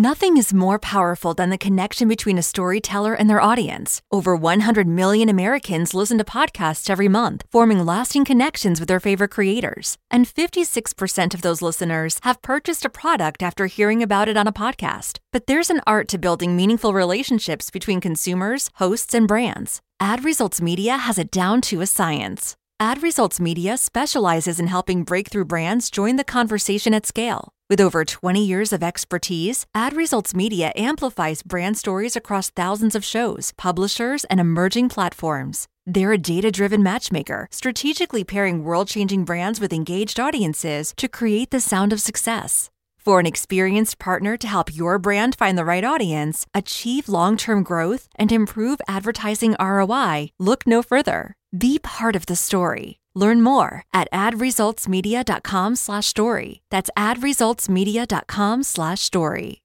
Nothing is more powerful than the connection between a storyteller and their audience. Over 100 million Americans listen to podcasts every month, forming lasting connections with their favorite creators. And 56% of those listeners have purchased a product after hearing about it on a podcast. But there's an art to building meaningful relationships between consumers, hosts, and brands. Ad Results Media has it down to a science. Ad Results Media specializes in helping breakthrough brands join the conversation at scale. With over 20 years of expertise, Ad Results Media amplifies brand stories across thousands of shows, publishers, and emerging platforms. They're a data driven matchmaker, strategically pairing world changing brands with engaged audiences to create the sound of success. For an experienced partner to help your brand find the right audience, achieve long term growth, and improve advertising ROI, look no further. Be part of the story. Learn more at adresultsmedia.com slash story. That's adresultsmedia.com slash story.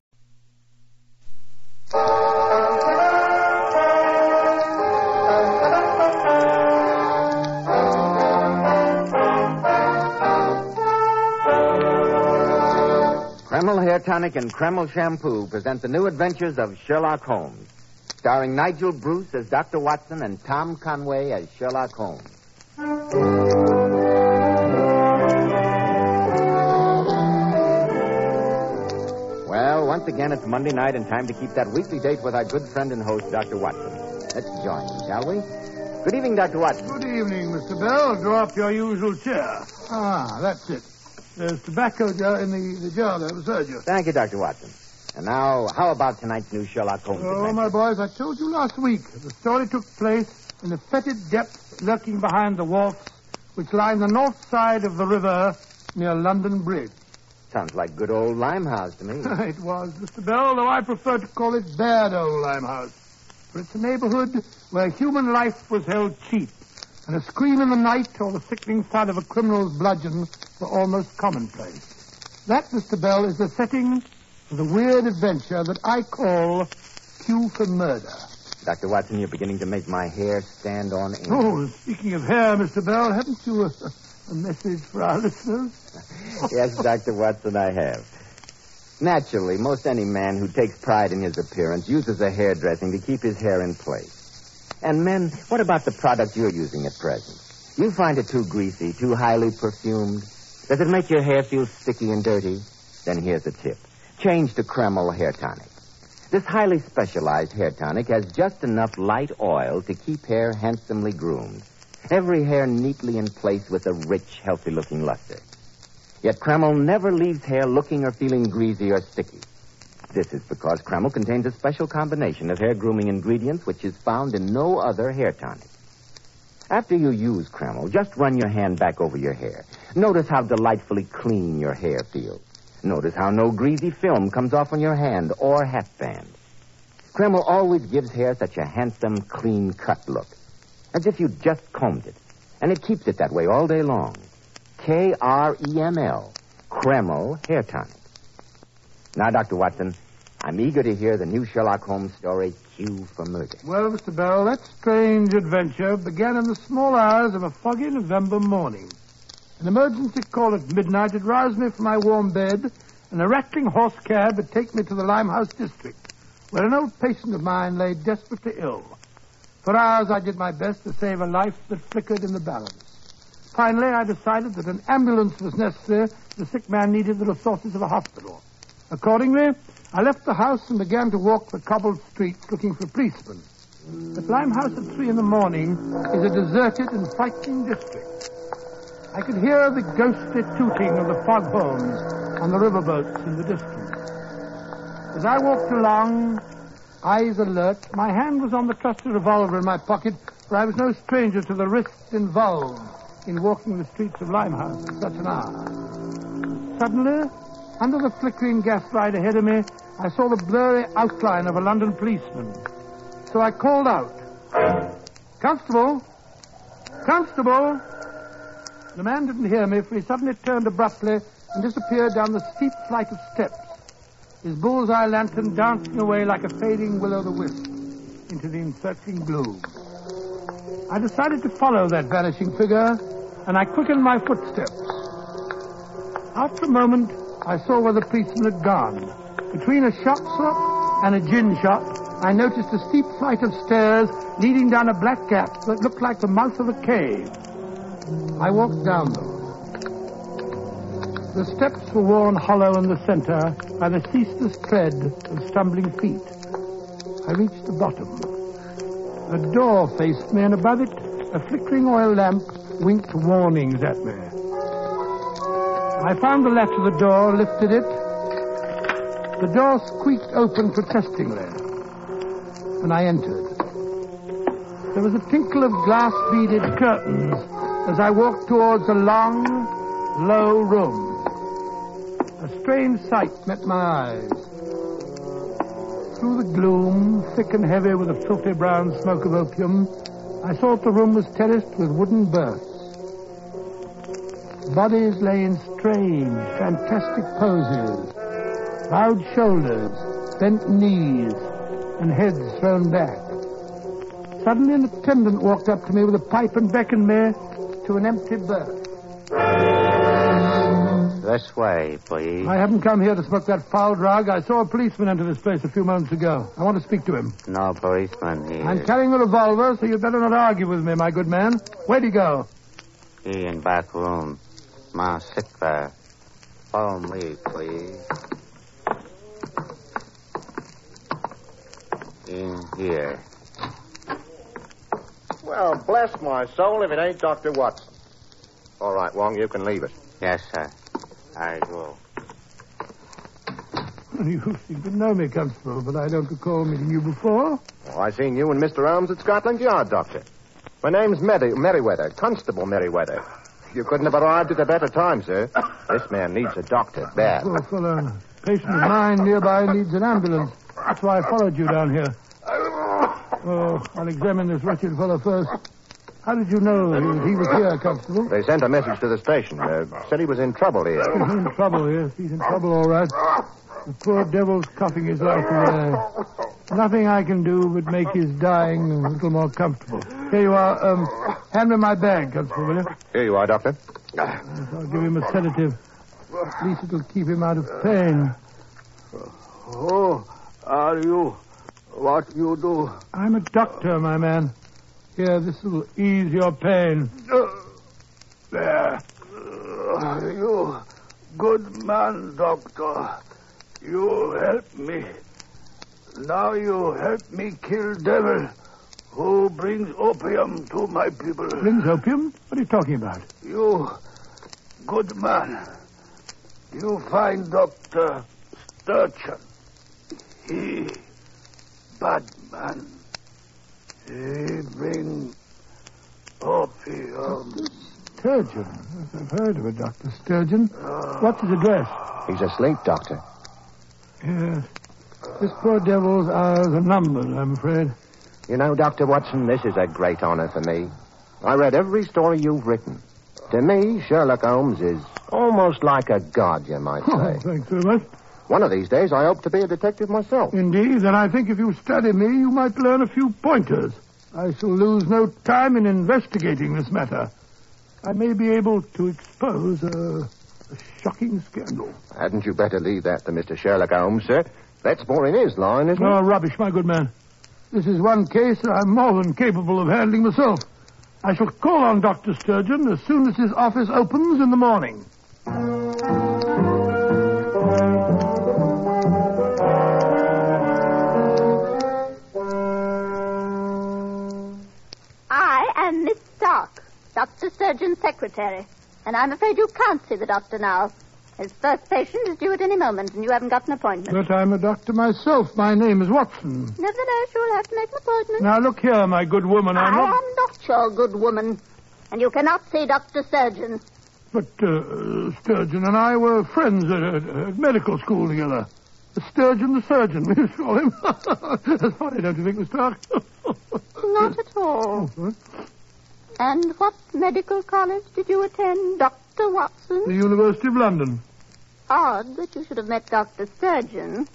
Kreml Hair Tonic and Kreml Shampoo present the new adventures of Sherlock Holmes, starring Nigel Bruce as Dr. Watson and Tom Conway as Sherlock Holmes. Once again, it's Monday night and time to keep that weekly date with our good friend and host, Dr. Watson. Let's join him, shall we? Good evening, Dr. Watson. Good evening, Mr. Bell. Draw up your usual chair. Ah, that's it. There's tobacco jar in the, the jar there beside you. Thank you, Dr. Watson. And now, how about tonight's new Sherlock Holmes Oh, adventure? my boys, I told you last week the story took place in the fetid depths lurking behind the wharfs which line the north side of the river near London Bridge. Sounds like good old Limehouse to me. it was, Mr. Bell, though I prefer to call it bad old Limehouse. For it's a neighborhood where human life was held cheap, and a scream in the night or the sickening sound of a criminal's bludgeon were almost commonplace. That, Mr. Bell, is the setting for the weird adventure that I call Queue for Murder. Dr. Watson, you're beginning to make my hair stand on end. Oh, speaking of hair, Mr. Bell, haven't you a, a message for our yes, Dr. Watson, I have. Naturally, most any man who takes pride in his appearance uses a hairdressing to keep his hair in place. And men, what about the product you're using at present? You find it too greasy, too highly perfumed? Does it make your hair feel sticky and dirty? Then here's a tip. Change to Kreml Hair Tonic. This highly specialized hair tonic has just enough light oil to keep hair handsomely groomed. Every hair neatly in place with a rich, healthy looking luster. Yet Kreml never leaves hair looking or feeling greasy or sticky. This is because Kreml contains a special combination of hair grooming ingredients which is found in no other hair tonic. After you use Kreml, just run your hand back over your hair. Notice how delightfully clean your hair feels. Notice how no greasy film comes off on your hand or hatband. Kreml always gives hair such a handsome, clean cut look, as if you'd just combed it. And it keeps it that way all day long. K R E M L, Kreml Hair Tonic. Now, Dr. Watson, I'm eager to hear the new Sherlock Holmes story, Queue for Murder. Well, Mr. Bell, that strange adventure began in the small hours of a foggy November morning. An emergency call at midnight had roused me from my warm bed, and a rattling horse cab had taken me to the Limehouse district, where an old patient of mine lay desperately ill. For hours I did my best to save a life that flickered in the balance. Finally, I decided that an ambulance was necessary. The sick man needed the resources of a hospital. Accordingly, I left the house and began to walk the cobbled streets looking for policemen. But Limehouse at three in the morning is a deserted and frightening district. I could hear the ghostly tooting of the foghorns on the riverboats in the distance. As I walked along, eyes alert, my hand was on the trusty revolver in my pocket, for I was no stranger to the risks involved in walking the streets of Limehouse at such an hour. Suddenly, under the flickering gaslight ahead of me, I saw the blurry outline of a London policeman. So I called out, Constable! Constable! The man didn't hear me, for he suddenly turned abruptly and disappeared down the steep flight of steps, his bullseye lantern dancing away like a fading will-o'-the-wisp into the encircling gloom. I decided to follow that vanishing figure, and I quickened my footsteps. After a moment, I saw where the policeman had gone, Between a shop shop and a gin shop, I noticed a steep flight of stairs leading down a black gap that looked like the mouth of a cave. I walked down. The steps were worn hollow in the center by the ceaseless tread of stumbling feet. I reached the bottom. A door faced me, and above it, a flickering oil lamp winked warnings at me. I found the latch of the door, lifted it. The door squeaked open protestingly, and I entered. There was a tinkle of glass beaded curtains as I walked towards a long, low room. A strange sight met my eyes. Through the gloom, thick and heavy with a filthy brown smoke of opium, I thought the room was terraced with wooden berths. Bodies lay in strange, fantastic poses. Bowed shoulders, bent knees, and heads thrown back. Suddenly an attendant walked up to me with a pipe and beckoned me to an empty berth. This way, please. I haven't come here to smoke that foul drug. I saw a policeman enter this place a few moments ago. I want to speak to him. No policeman here. I'm carrying a revolver, so you'd better not argue with me, my good man. Where'd he go? He in back room. Ma sick there. Follow me, please. In here. Well, bless my soul if it ain't Dr. Watson. All right, Wong, you can leave us. Yes, sir. I go. You seem to know me, Constable, but I don't recall meeting you before. Oh, I seen you and Mr. Arms at Scotland Yard, Doctor. My name's Meri- Merriweather, Constable Merriweather. You couldn't have arrived at a better time, sir. This man needs a doctor, bad. Poor fellow. A patient of mine nearby needs an ambulance. That's why I followed you down here. Oh, I'll examine this wretched fellow first. How did you know he, he was here, Constable? They sent a message to the station. Uh, said he was in trouble here. He's in trouble here. He's in trouble, all right. The poor devil's coughing his life away. Nothing I can do but make his dying a little more comfortable. Here you are. Um, hand me my bag, Constable, will you? Here you are, Doctor. I'll give him a sedative. At least it'll keep him out of pain. Who are you? What you do? I'm a doctor, my man. Here, this will ease your pain. There. Uh, you good man, doctor. You help me. Now you help me kill devil who brings opium to my people. Brings opium? What are you talking about? You good man. You find Dr. Sturgeon. He bad man. He bring opium. Sturgeon. I've heard of a Dr. Sturgeon. Ah. What's his address? He's asleep, Doctor. Yes. This poor devil's hours are numbered, I'm afraid. You know, Dr. Watson, this is a great honor for me. I read every story you've written. To me, Sherlock Holmes is almost like a god, you might Oh, say. thanks very much. One of these days, I hope to be a detective myself. Indeed, then I think if you study me, you might learn a few pointers. I shall lose no time in investigating this matter. I may be able to expose a, a shocking scandal. Hadn't you better leave that to Mr. Sherlock Holmes, sir? That's more in his line, isn't Oh, it? Ah, rubbish, my good man. This is one case that I'm more than capable of handling myself. I shall call on Dr. Sturgeon as soon as his office opens in the morning. Sturgeon's secretary, and I'm afraid you can't see the doctor now. His first patient is due at any moment, and you haven't got an appointment. But I'm a doctor myself. My name is Watson. Nevertheless, you'll have to make an appointment. Now, look here, my good woman. I'm I not... am not your good woman, and you cannot see Dr. Sturgeon. But uh, Sturgeon and I were friends at, at, at medical school together. Sturgeon the surgeon, we call him. That's funny, don't you think, Miss Stark? Not at all. And what medical college did you attend, Dr. Watson? the University of London. Odd that you should have met Dr. Sturgeon.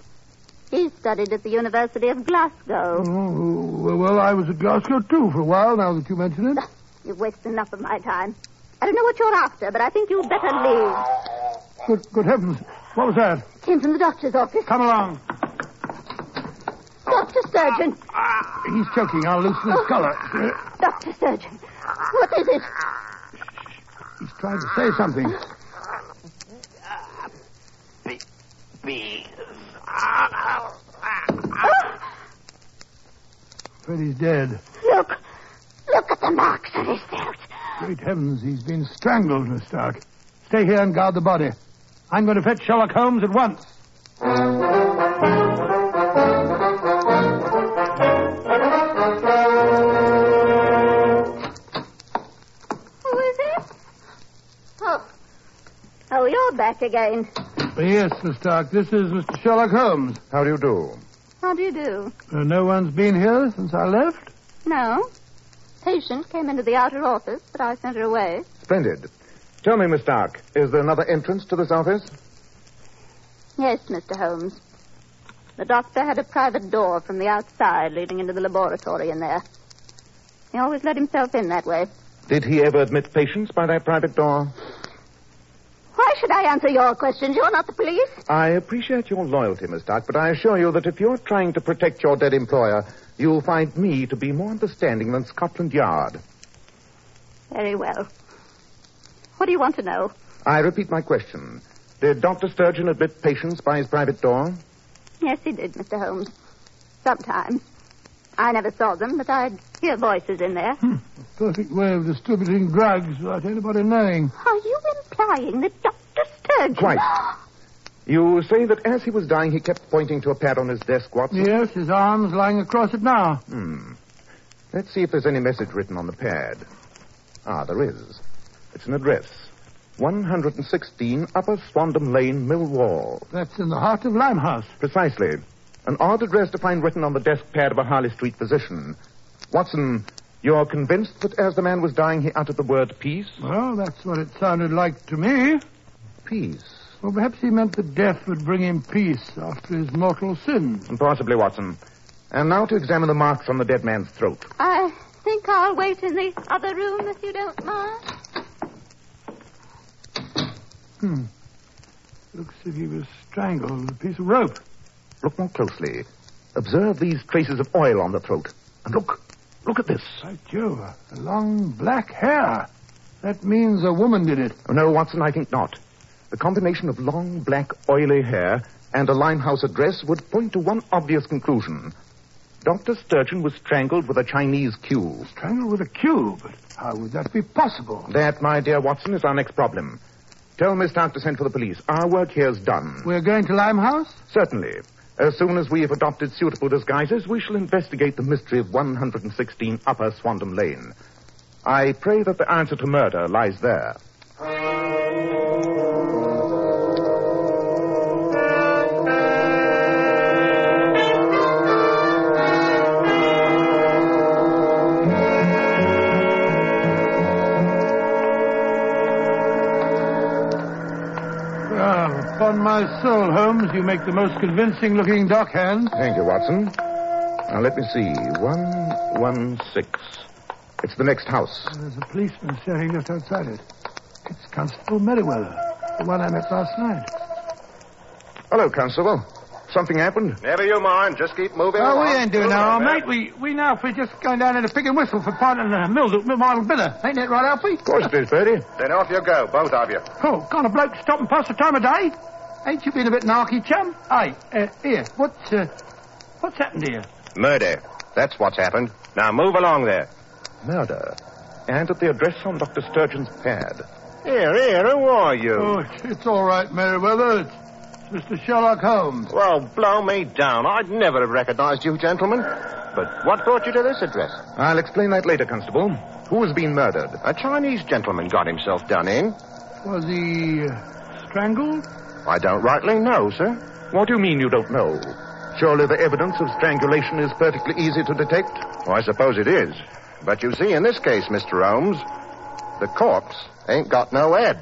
He studied at the University of Glasgow. Oh, well, I was at Glasgow, too, for a while, now that you mention it. You've wasted enough of my time. I don't know what you're after, but I think you'd better leave. Good, good heavens. What was that? Came from the doctor's office. Come along. Dr. Sturgeon. Ah, ah, he's choking. I'll loosen his oh, collar. Dr. Sturgeon. What is it? He's trying to say something. Freddy's dead. Look. Look at the marks on his throat. Great heavens, he's been strangled, Miss Stark. Stay here and guard the body. I'm going to fetch Sherlock Holmes at once. Back again. Yes, Miss Stark, this is Mr. Sherlock Holmes. How do you do? How do you do? Uh, no one's been here since I left? No. Patient came into the outer office, but I sent her away. Splendid. Tell me, Miss Stark, is there another entrance to this office? Yes, Mr. Holmes. The doctor had a private door from the outside leading into the laboratory in there. He always let himself in that way. Did he ever admit patients by that private door? Why should I answer your questions? You're not the police. I appreciate your loyalty, Miss Stark, but I assure you that if you're trying to protect your dead employer, you'll find me to be more understanding than Scotland Yard. Very well. What do you want to know? I repeat my question. Did Dr. Sturgeon admit patients by his private door? Yes, he did, Mr. Holmes. Sometimes. I never saw them, but I'd hear voices in there. Perfect way of distributing drugs without anybody knowing. Are you implying that Dr. Sturgeon... Quite. You say that as he was dying, he kept pointing to a pad on his desk, Watson? Yes, his arm's lying across it now. Hmm. Let's see if there's any message written on the pad. Ah, there is. It's an address. 116 Upper Swandam Lane, Millwall. That's in the heart of Limehouse. Precisely. An odd address to find written on the desk pad of a Harley Street physician. Watson, you're convinced that as the man was dying, he uttered the word peace? Well, that's what it sounded like to me. Peace. Well, perhaps he meant that death would bring him peace after his mortal sin. Possibly, Watson. And now to examine the marks on the dead man's throat. I think I'll wait in the other room if you don't mind. Hmm. Looks as if he was strangled with a piece of rope. Look more closely. Observe these traces of oil on the throat. And look. Look at this. By Jove, a long black hair. That means a woman did it. Oh, no, Watson, I think not. The combination of long, black, oily hair and a Limehouse address would point to one obvious conclusion. Dr. Sturgeon was strangled with a Chinese cue. Strangled with a cue, but how would that be possible? That, my dear Watson, is our next problem. Tell Miss Stark to send for the police. Our work here's done. We're going to Limehouse? Certainly. As soon as we have adopted suitable disguises, we shall investigate the mystery of 116 Upper Swandam Lane. I pray that the answer to murder lies there. My soul, Holmes, you make the most convincing looking dockhand. Thank you, Watson. Now, let me see. 116. It's the next house. There's a policeman standing just outside it. It's Constable Merriweather, the one I met last night. Hello, Constable. Something happened? Never you mind. Just keep moving Oh, along. we ain't doing Move that, along, mate. We we now for just going down into Pig and Whistle for partnering uh, the mill, mill model bidder. Ain't that right, Alfie? Of course it is, Bertie. Then off you go, both of you. Oh, can't a bloke stop and pass the time of day? Ain't you been a bit narky, chum? Hey, uh, here, what's, uh, what's happened here? Murder. That's what's happened. Now move along there. Murder. And at the address on Dr. Sturgeon's pad. Here, here, who are you? Oh, it's, it's all right, Merriweather. It's, it's Mr. Sherlock Holmes. Well, blow me down. I'd never have recognized you, gentlemen. But what brought you to this address? I'll explain that later, Constable. Who has been murdered? A Chinese gentleman got himself done in. Was he uh, strangled? I don't rightly know, sir. What do you mean you don't know? Surely the evidence of strangulation is perfectly easy to detect. Oh, I suppose it is. But you see, in this case, Mr. Holmes, the corpse ain't got no head.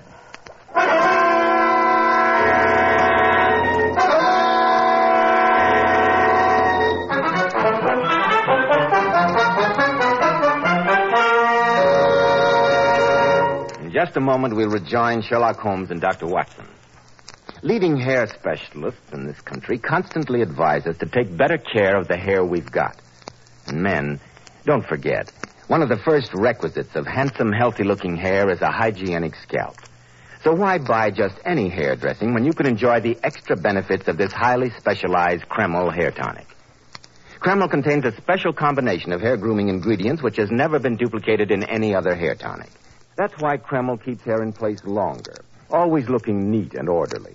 In just a moment, we'll rejoin Sherlock Holmes and Dr. Watson. Leading hair specialists in this country constantly advise us to take better care of the hair we've got. And men, don't forget, one of the first requisites of handsome, healthy looking hair is a hygienic scalp. So why buy just any hair dressing when you can enjoy the extra benefits of this highly specialized Kreml hair tonic? Kreml contains a special combination of hair grooming ingredients which has never been duplicated in any other hair tonic. That's why Kreml keeps hair in place longer, always looking neat and orderly.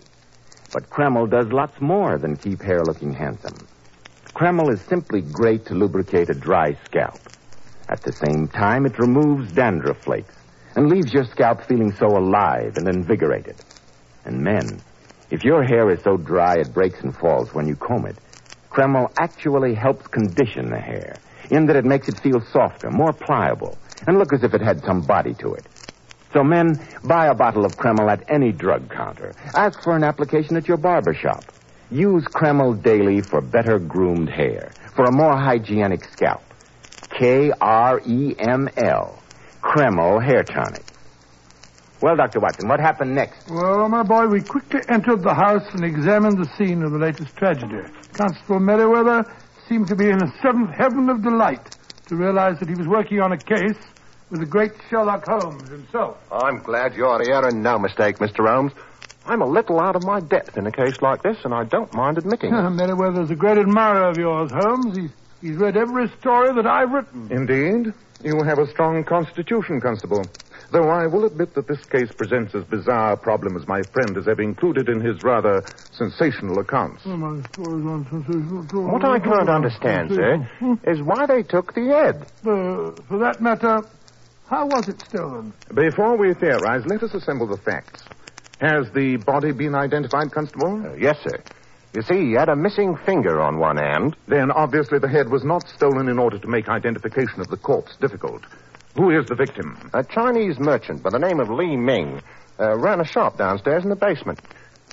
But Kreml does lots more than keep hair looking handsome. Kreml is simply great to lubricate a dry scalp. At the same time, it removes dandruff flakes and leaves your scalp feeling so alive and invigorated. And men, if your hair is so dry it breaks and falls when you comb it, Kreml actually helps condition the hair in that it makes it feel softer, more pliable, and look as if it had some body to it. So men, buy a bottle of Kreml at any drug counter. Ask for an application at your barber shop. Use Kreml daily for better groomed hair, for a more hygienic scalp. K-R-E-M-L. Kreml Hair Tonic. Well, Dr. Watson, what happened next? Well, my boy, we quickly entered the house and examined the scene of the latest tragedy. Constable Merriweather seemed to be in a seventh heaven of delight to realize that he was working on a case with the great Sherlock Holmes himself. I'm glad you're here and no mistake, Mr. Holmes. I'm a little out of my depth in a case like this, and I don't mind admitting it. Merriweather's a great admirer of yours, Holmes. He's, he's read every story that I've written. Indeed. You have a strong constitution, Constable. Though I will admit that this case presents as bizarre a problem as my friend has ever included in his rather sensational accounts. Oh, my stories aren't sensational- What I can't understand, sir, is why they took the head. Uh, for that matter, how was it stolen? Before we theorize, let us assemble the facts. Has the body been identified, Constable? Uh, yes, sir. You see, he had a missing finger on one hand. Then obviously the head was not stolen in order to make identification of the corpse difficult. Who is the victim? A Chinese merchant by the name of Li Ming uh, ran a shop downstairs in the basement.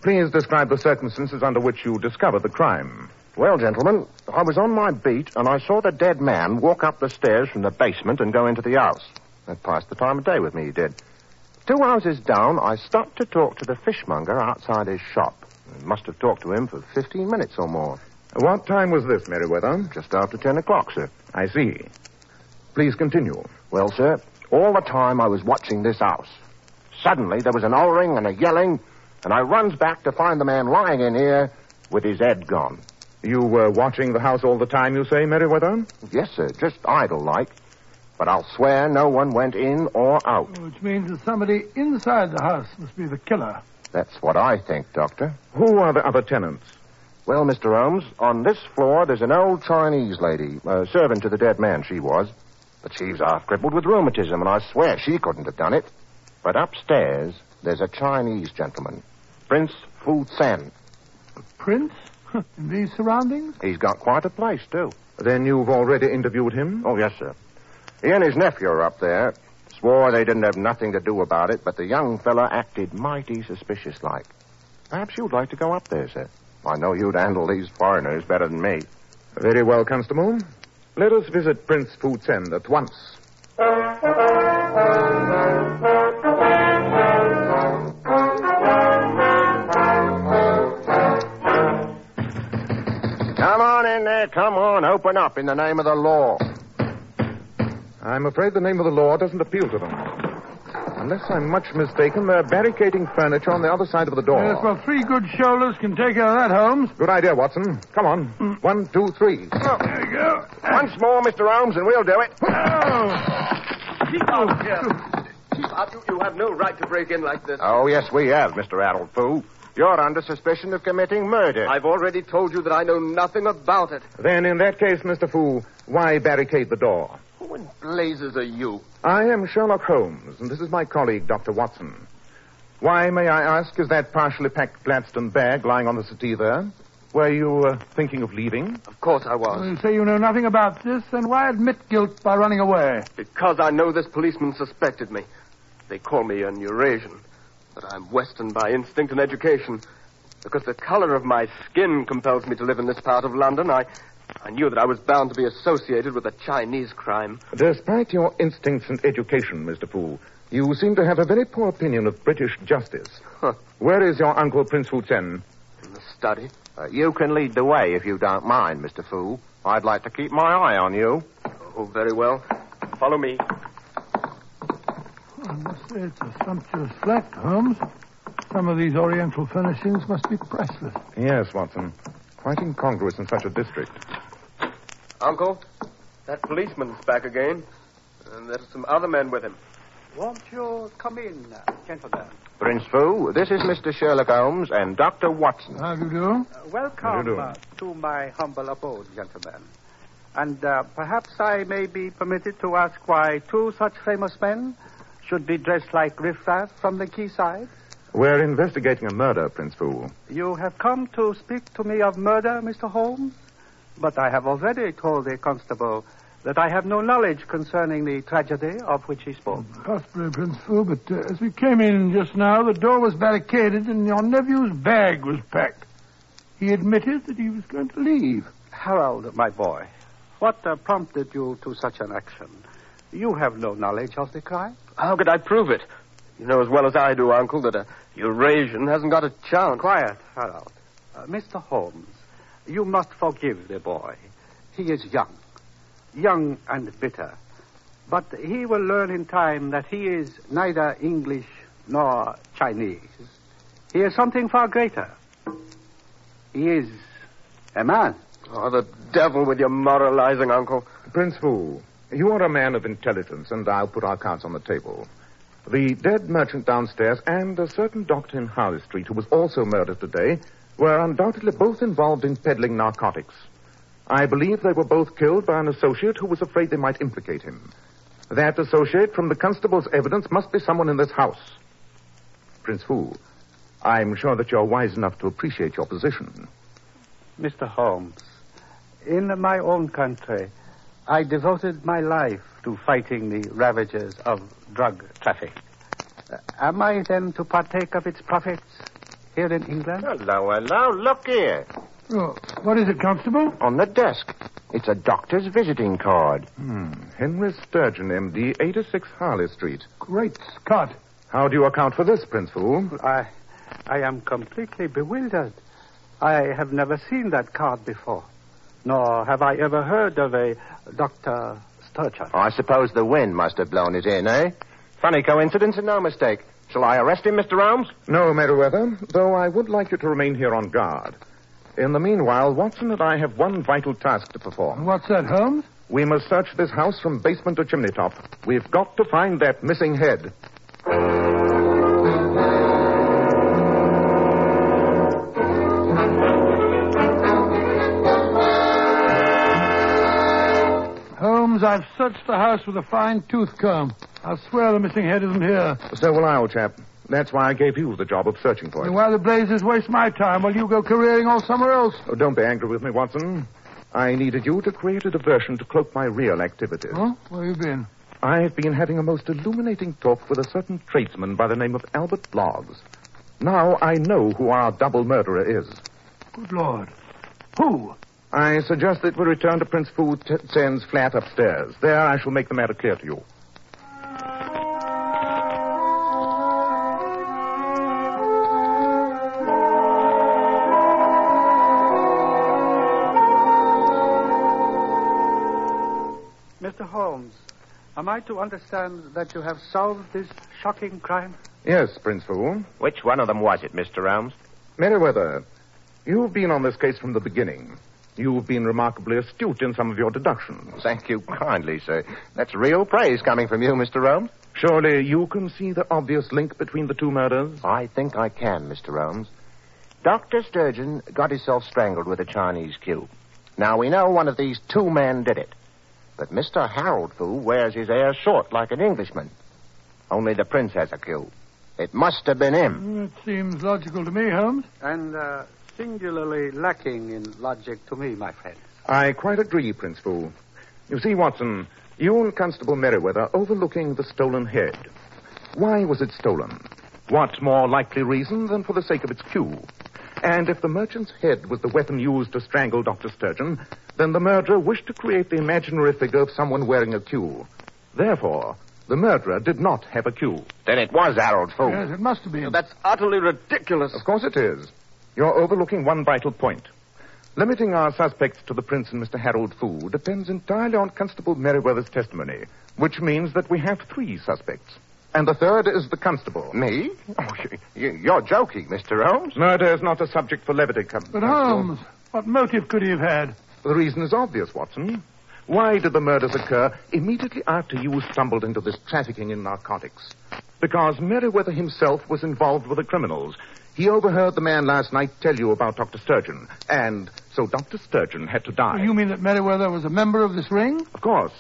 Please describe the circumstances under which you discovered the crime. Well, gentlemen, I was on my beat and I saw the dead man walk up the stairs from the basement and go into the house. That passed the time of day with me, he did. Two houses down, I stopped to talk to the fishmonger outside his shop. I must have talked to him for 15 minutes or more. What time was this, Merriweather? Just after 10 o'clock, sir. I see. Please continue. Well, sir, all the time I was watching this house. Suddenly there was an hollering and a yelling, and I runs back to find the man lying in here with his head gone. You were watching the house all the time, you say, Merriweather? Yes, sir, just idle like. But I'll swear no one went in or out. Which means that somebody inside the house must be the killer. That's what I think, Doctor. Who are the other tenants? Well, Mr. Holmes, on this floor there's an old Chinese lady, a servant to the dead man, she was. But she's half crippled with rheumatism, and I swear she couldn't have done it. But upstairs, there's a Chinese gentleman, Prince Fu Sen. Prince? In these surroundings? He's got quite a place, too. Then you've already interviewed him? Oh, yes, sir. He and his nephew are up there. Swore they didn't have nothing to do about it, but the young fella acted mighty suspicious like. Perhaps you'd like to go up there, sir. I know you'd handle these foreigners better than me. Very well, Constable. Let us visit Prince Fu Tsen at once. Come on in there, come on. Open up in the name of the law. I'm afraid the name of the law doesn't appeal to them. Unless I'm much mistaken, they're barricading furniture on the other side of the door. Yes, well, three good shoulders can take care of that, Holmes. Good idea, Watson. Come on. Mm. One, two, three. Oh, there you go. Once more, Mr. Holmes, and we'll do it. Oh. Keep out here. Keep out. You, you have no right to break in like this. Oh, yes, we have, Mr. Harold Fu. You're under suspicion of committing murder. I've already told you that I know nothing about it. Then, in that case, Mr. Fu, why barricade the door? Who in blazes are you? I am Sherlock Holmes, and this is my colleague, Dr. Watson. Why, may I ask, is that partially packed Gladstone bag lying on the settee there? Were you uh, thinking of leaving? Of course I was. You say you know nothing about this, then why admit guilt by running away? Because I know this policeman suspected me. They call me an Eurasian, but I'm Western by instinct and education. Because the color of my skin compels me to live in this part of London, I, I knew that I was bound to be associated with a Chinese crime. Despite your instincts and education, Mr. Fu, You seem to have a very poor opinion of British justice. Huh. Where is your uncle, Prince Fu Chen? In the study. Uh, you can lead the way if you don't mind, Mr. Fu. I'd like to keep my eye on you. Oh, very well. Follow me. I must say it's a sumptuous flat, Holmes. Some of these oriental furnishings must be priceless. Yes, Watson. Quite incongruous in such a district. Uncle, that policeman's back again. And there's some other men with him. Won't you come in, uh, gentlemen? Prince Fu, this is Mr. Sherlock Holmes and Dr. Watson. How do you do? Uh, How do you welcome do? uh, to my humble abode, gentlemen. And uh, perhaps I may be permitted to ask why two such famous men should be dressed like riffraff from the quayside. We're investigating a murder, Prince Fu. You have come to speak to me of murder, Mr. Holmes? But I have already told the constable that I have no knowledge concerning the tragedy of which he spoke. Possibly, Prince Fu, but uh, as we came in just now, the door was barricaded and your nephew's bag was packed. He admitted that he was going to leave. Harold, my boy, what uh, prompted you to such an action? You have no knowledge of the crime. How could I prove it? You know as well as I do, Uncle, that a Eurasian hasn't got a chance. Quiet, Harold. Uh, Mr. Holmes, you must forgive the boy. He is young, young and bitter. But he will learn in time that he is neither English nor Chinese. He is something far greater. He is a man. Oh, the devil with your moralizing, Uncle. Prince Fu, you are a man of intelligence, and I'll put our cards on the table. The dead merchant downstairs and a certain doctor in Harley Street, who was also murdered today, were undoubtedly both involved in peddling narcotics. I believe they were both killed by an associate who was afraid they might implicate him. That associate, from the constable's evidence, must be someone in this house. Prince Fu, I'm sure that you're wise enough to appreciate your position. Mr. Holmes, in my own country, I devoted my life to fighting the ravages of drug traffic. Uh, am I then to partake of its profits here in England? Hello, hello. Look here. Oh, what is it, Constable? On the desk. It's a doctor's visiting card. Hmm. Henry Sturgeon, M.D., 86 Harley Street. Great Scott. How do you account for this, Prince Fu? I, I am completely bewildered. I have never seen that card before, nor have I ever heard of a Dr. Sturgeon. I suppose the wind must have blown it in, eh? Funny coincidence and no mistake. Shall I arrest him, Mr. Holmes? No, Merriweather, though I would like you to remain here on guard. In the meanwhile, Watson and I have one vital task to perform. What's that, Holmes? We must search this house from basement to chimney top. We've got to find that missing head. Holmes, I've searched the house with a fine tooth comb. I'll swear the missing head isn't here. So will I, old chap. That's why I gave you the job of searching for it. why the blazes waste my time while you go careering all somewhere else? Oh, don't be angry with me, Watson. I needed you to create a diversion to cloak my real activities. Huh? Where have you been? I've been having a most illuminating talk with a certain tradesman by the name of Albert Bloggs. Now I know who our double murderer is. Good Lord. Who? I suggest that we return to Prince Fu Tsen's flat upstairs. There I shall make the matter clear to you. Holmes, am I to understand that you have solved this shocking crime? Yes, Prince Fu. Which one of them was it, Mr. Holmes? Merriweather, you've been on this case from the beginning. You've been remarkably astute in some of your deductions. Thank you kindly, sir. That's real praise coming from you, Mr. Holmes. Surely you can see the obvious link between the two murders? I think I can, Mr. Holmes. Dr. Sturgeon got himself strangled with a Chinese cue. Now, we know one of these two men did it. But Mr. Harold Fu wears his hair short like an Englishman. Only the prince has a cue. It must have been him. It seems logical to me, Holmes. And uh, singularly lacking in logic to me, my friend. I quite agree, Prince Fu. You see, Watson, you and Constable Merriweather overlooking the stolen head. Why was it stolen? What more likely reason than for the sake of its cue? And if the merchant's head was the weapon used to strangle Dr. Sturgeon, then the murderer wished to create the imaginary figure of someone wearing a cue. Therefore, The murderer did not have a cue. Then it was Harold Fu. Yes, it must have been. That's utterly ridiculous. Of course it is. You're overlooking one vital point. Limiting our suspects to the Prince and Mr. Harold Fu depends entirely on Constable Merriweather's testimony, which means that we have three suspects. And the third is the constable. Me? Oh, you, you're joking, Mr. Holmes. Murder is not a subject for levity, Con- But Holmes, what motive could he have had? The reason is obvious, Watson. Why did the murders occur immediately after you stumbled into this trafficking in narcotics? Because Merriweather himself was involved with the criminals. He overheard the man last night tell you about Dr. Sturgeon, and so Dr. Sturgeon had to die. You mean that Merriweather was a member of this ring? Of course.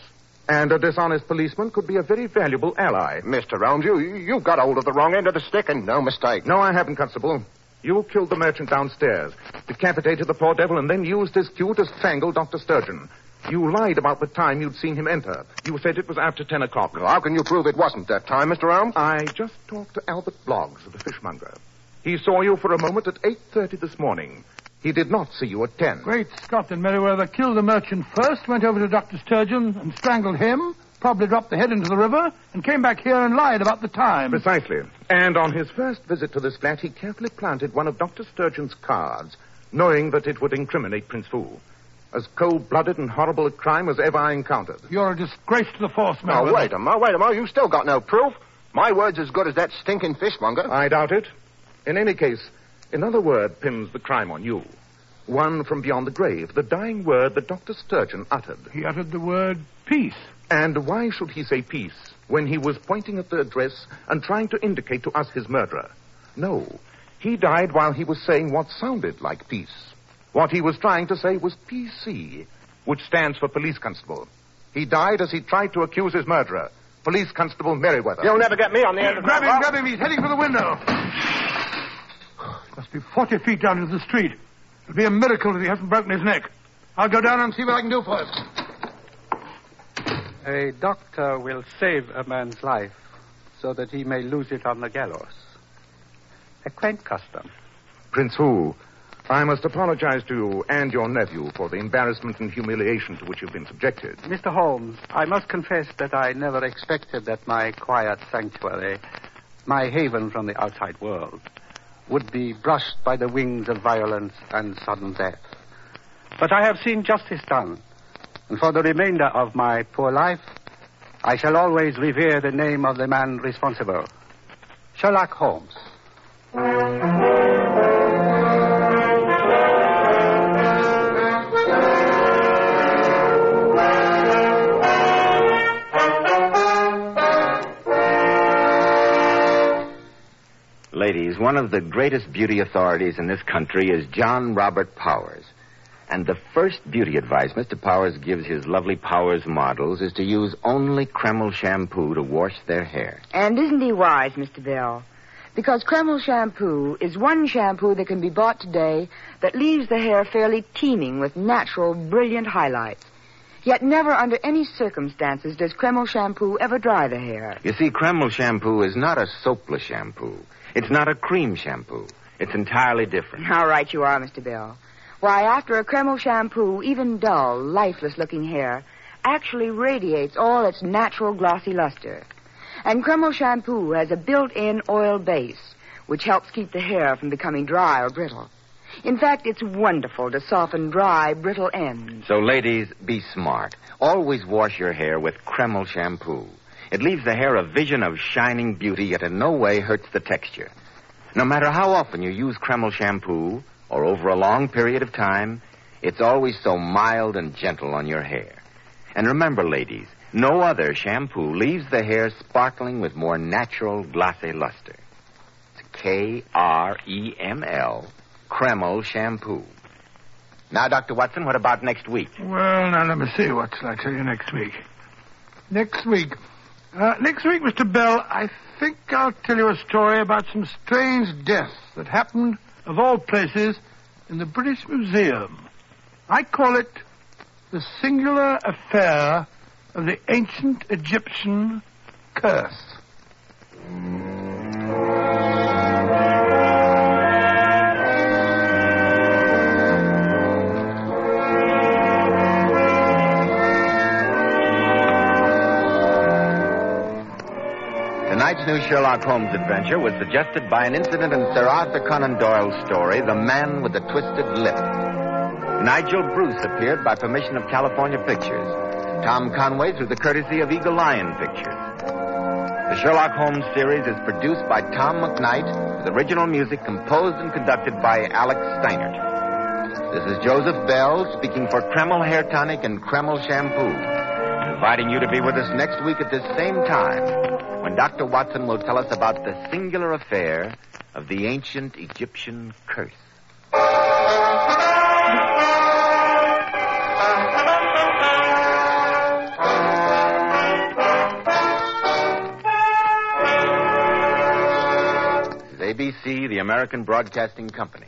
And a dishonest policeman could be a very valuable ally. Mr. Holmes, you, you've got hold of the wrong end of the stick, and no mistake. No, I haven't, Constable. You killed the merchant downstairs, decapitated the poor devil, and then used his cue to strangle Dr. Sturgeon. You lied about the time you'd seen him enter. You said it was after 10 o'clock. Well, how can you prove it wasn't that time, Mr. Holmes? I just talked to Albert Bloggs, the fishmonger. He saw you for a moment at 8.30 this morning. He did not see you at 10. Great Scott, then Merriweather killed the merchant first, went over to Dr. Sturgeon and strangled him, probably dropped the head into the river, and came back here and lied about the time. Precisely. And on his first visit to this flat, he carefully planted one of Dr. Sturgeon's cards, knowing that it would incriminate Prince Fu. As cold-blooded and horrible a crime as ever I encountered. You're a disgrace to the force, oh, Now, wait a moment, wait a moment. You've still got no proof. My word's as good as that stinking fishmonger. I doubt it. In any case, another word pins the crime on you. One from beyond the grave, the dying word that Dr. Sturgeon uttered. He uttered the word peace. And why should he say peace when he was pointing at the address and trying to indicate to us his murderer? No. He died while he was saying what sounded like peace. What he was trying to say was PC, which stands for police constable. He died as he tried to accuse his murderer, police constable Merriweather. You'll never get me on the end of Grab him, grab him. He's heading for the window. Must be 40 feet down into the street. It'll be a miracle if he hasn't broken his neck. I'll go down and see what I can do for him. A doctor will save a man's life so that he may lose it on the gallows. A quaint custom. Prince Fu, I must apologize to you and your nephew for the embarrassment and humiliation to which you've been subjected. Mr. Holmes, I must confess that I never expected that my quiet sanctuary, my haven from the outside world, would be brushed by the wings of violence and sudden death. But I have seen justice done, and for the remainder of my poor life, I shall always revere the name of the man responsible Sherlock Holmes. Ladies, one of the greatest beauty authorities in this country is John Robert Powers. And the first beauty advice Mr. Powers gives his lovely Powers models is to use only Kreml shampoo to wash their hair. And isn't he wise, Mr. Bell? Because Kreml shampoo is one shampoo that can be bought today that leaves the hair fairly teeming with natural, brilliant highlights. Yet never under any circumstances does Kreml shampoo ever dry the hair. You see, Kreml shampoo is not a soapless shampoo. It's not a cream shampoo. It's entirely different. How right you are, Mr. Bill. Why, after a Kreml shampoo, even dull, lifeless looking hair actually radiates all its natural glossy luster. And Kreml shampoo has a built in oil base, which helps keep the hair from becoming dry or brittle. In fact, it's wonderful to soften dry, brittle ends. So, ladies, be smart. Always wash your hair with Kreml shampoo. It leaves the hair a vision of shining beauty, yet in no way hurts the texture. No matter how often you use Kreml shampoo, or over a long period of time, it's always so mild and gentle on your hair. And remember, ladies, no other shampoo leaves the hair sparkling with more natural, glossy luster. It's K R E M L, Kreml shampoo. Now, Dr. Watson, what about next week? Well, now, let me see. What I tell you next week? Next week. Uh, next week, Mr. Bell, I think I'll tell you a story about some strange deaths that happened, of all places, in the British Museum. I call it the singular affair of the ancient Egyptian curse. Tonight's new Sherlock Holmes adventure was suggested by an incident in Sir Arthur Conan Doyle's story, The Man with the Twisted Lip. Nigel Bruce appeared by permission of California Pictures. Tom Conway through the courtesy of Eagle Lion Pictures. The Sherlock Holmes series is produced by Tom McKnight with original music composed and conducted by Alex Steinert. This is Joseph Bell speaking for Kreml Hair Tonic and Kreml Shampoo, inviting you to be with us next week at this same time when Dr. Watson will tell us about the singular affair of the ancient Egyptian curse. ABC, the American Broadcasting Company.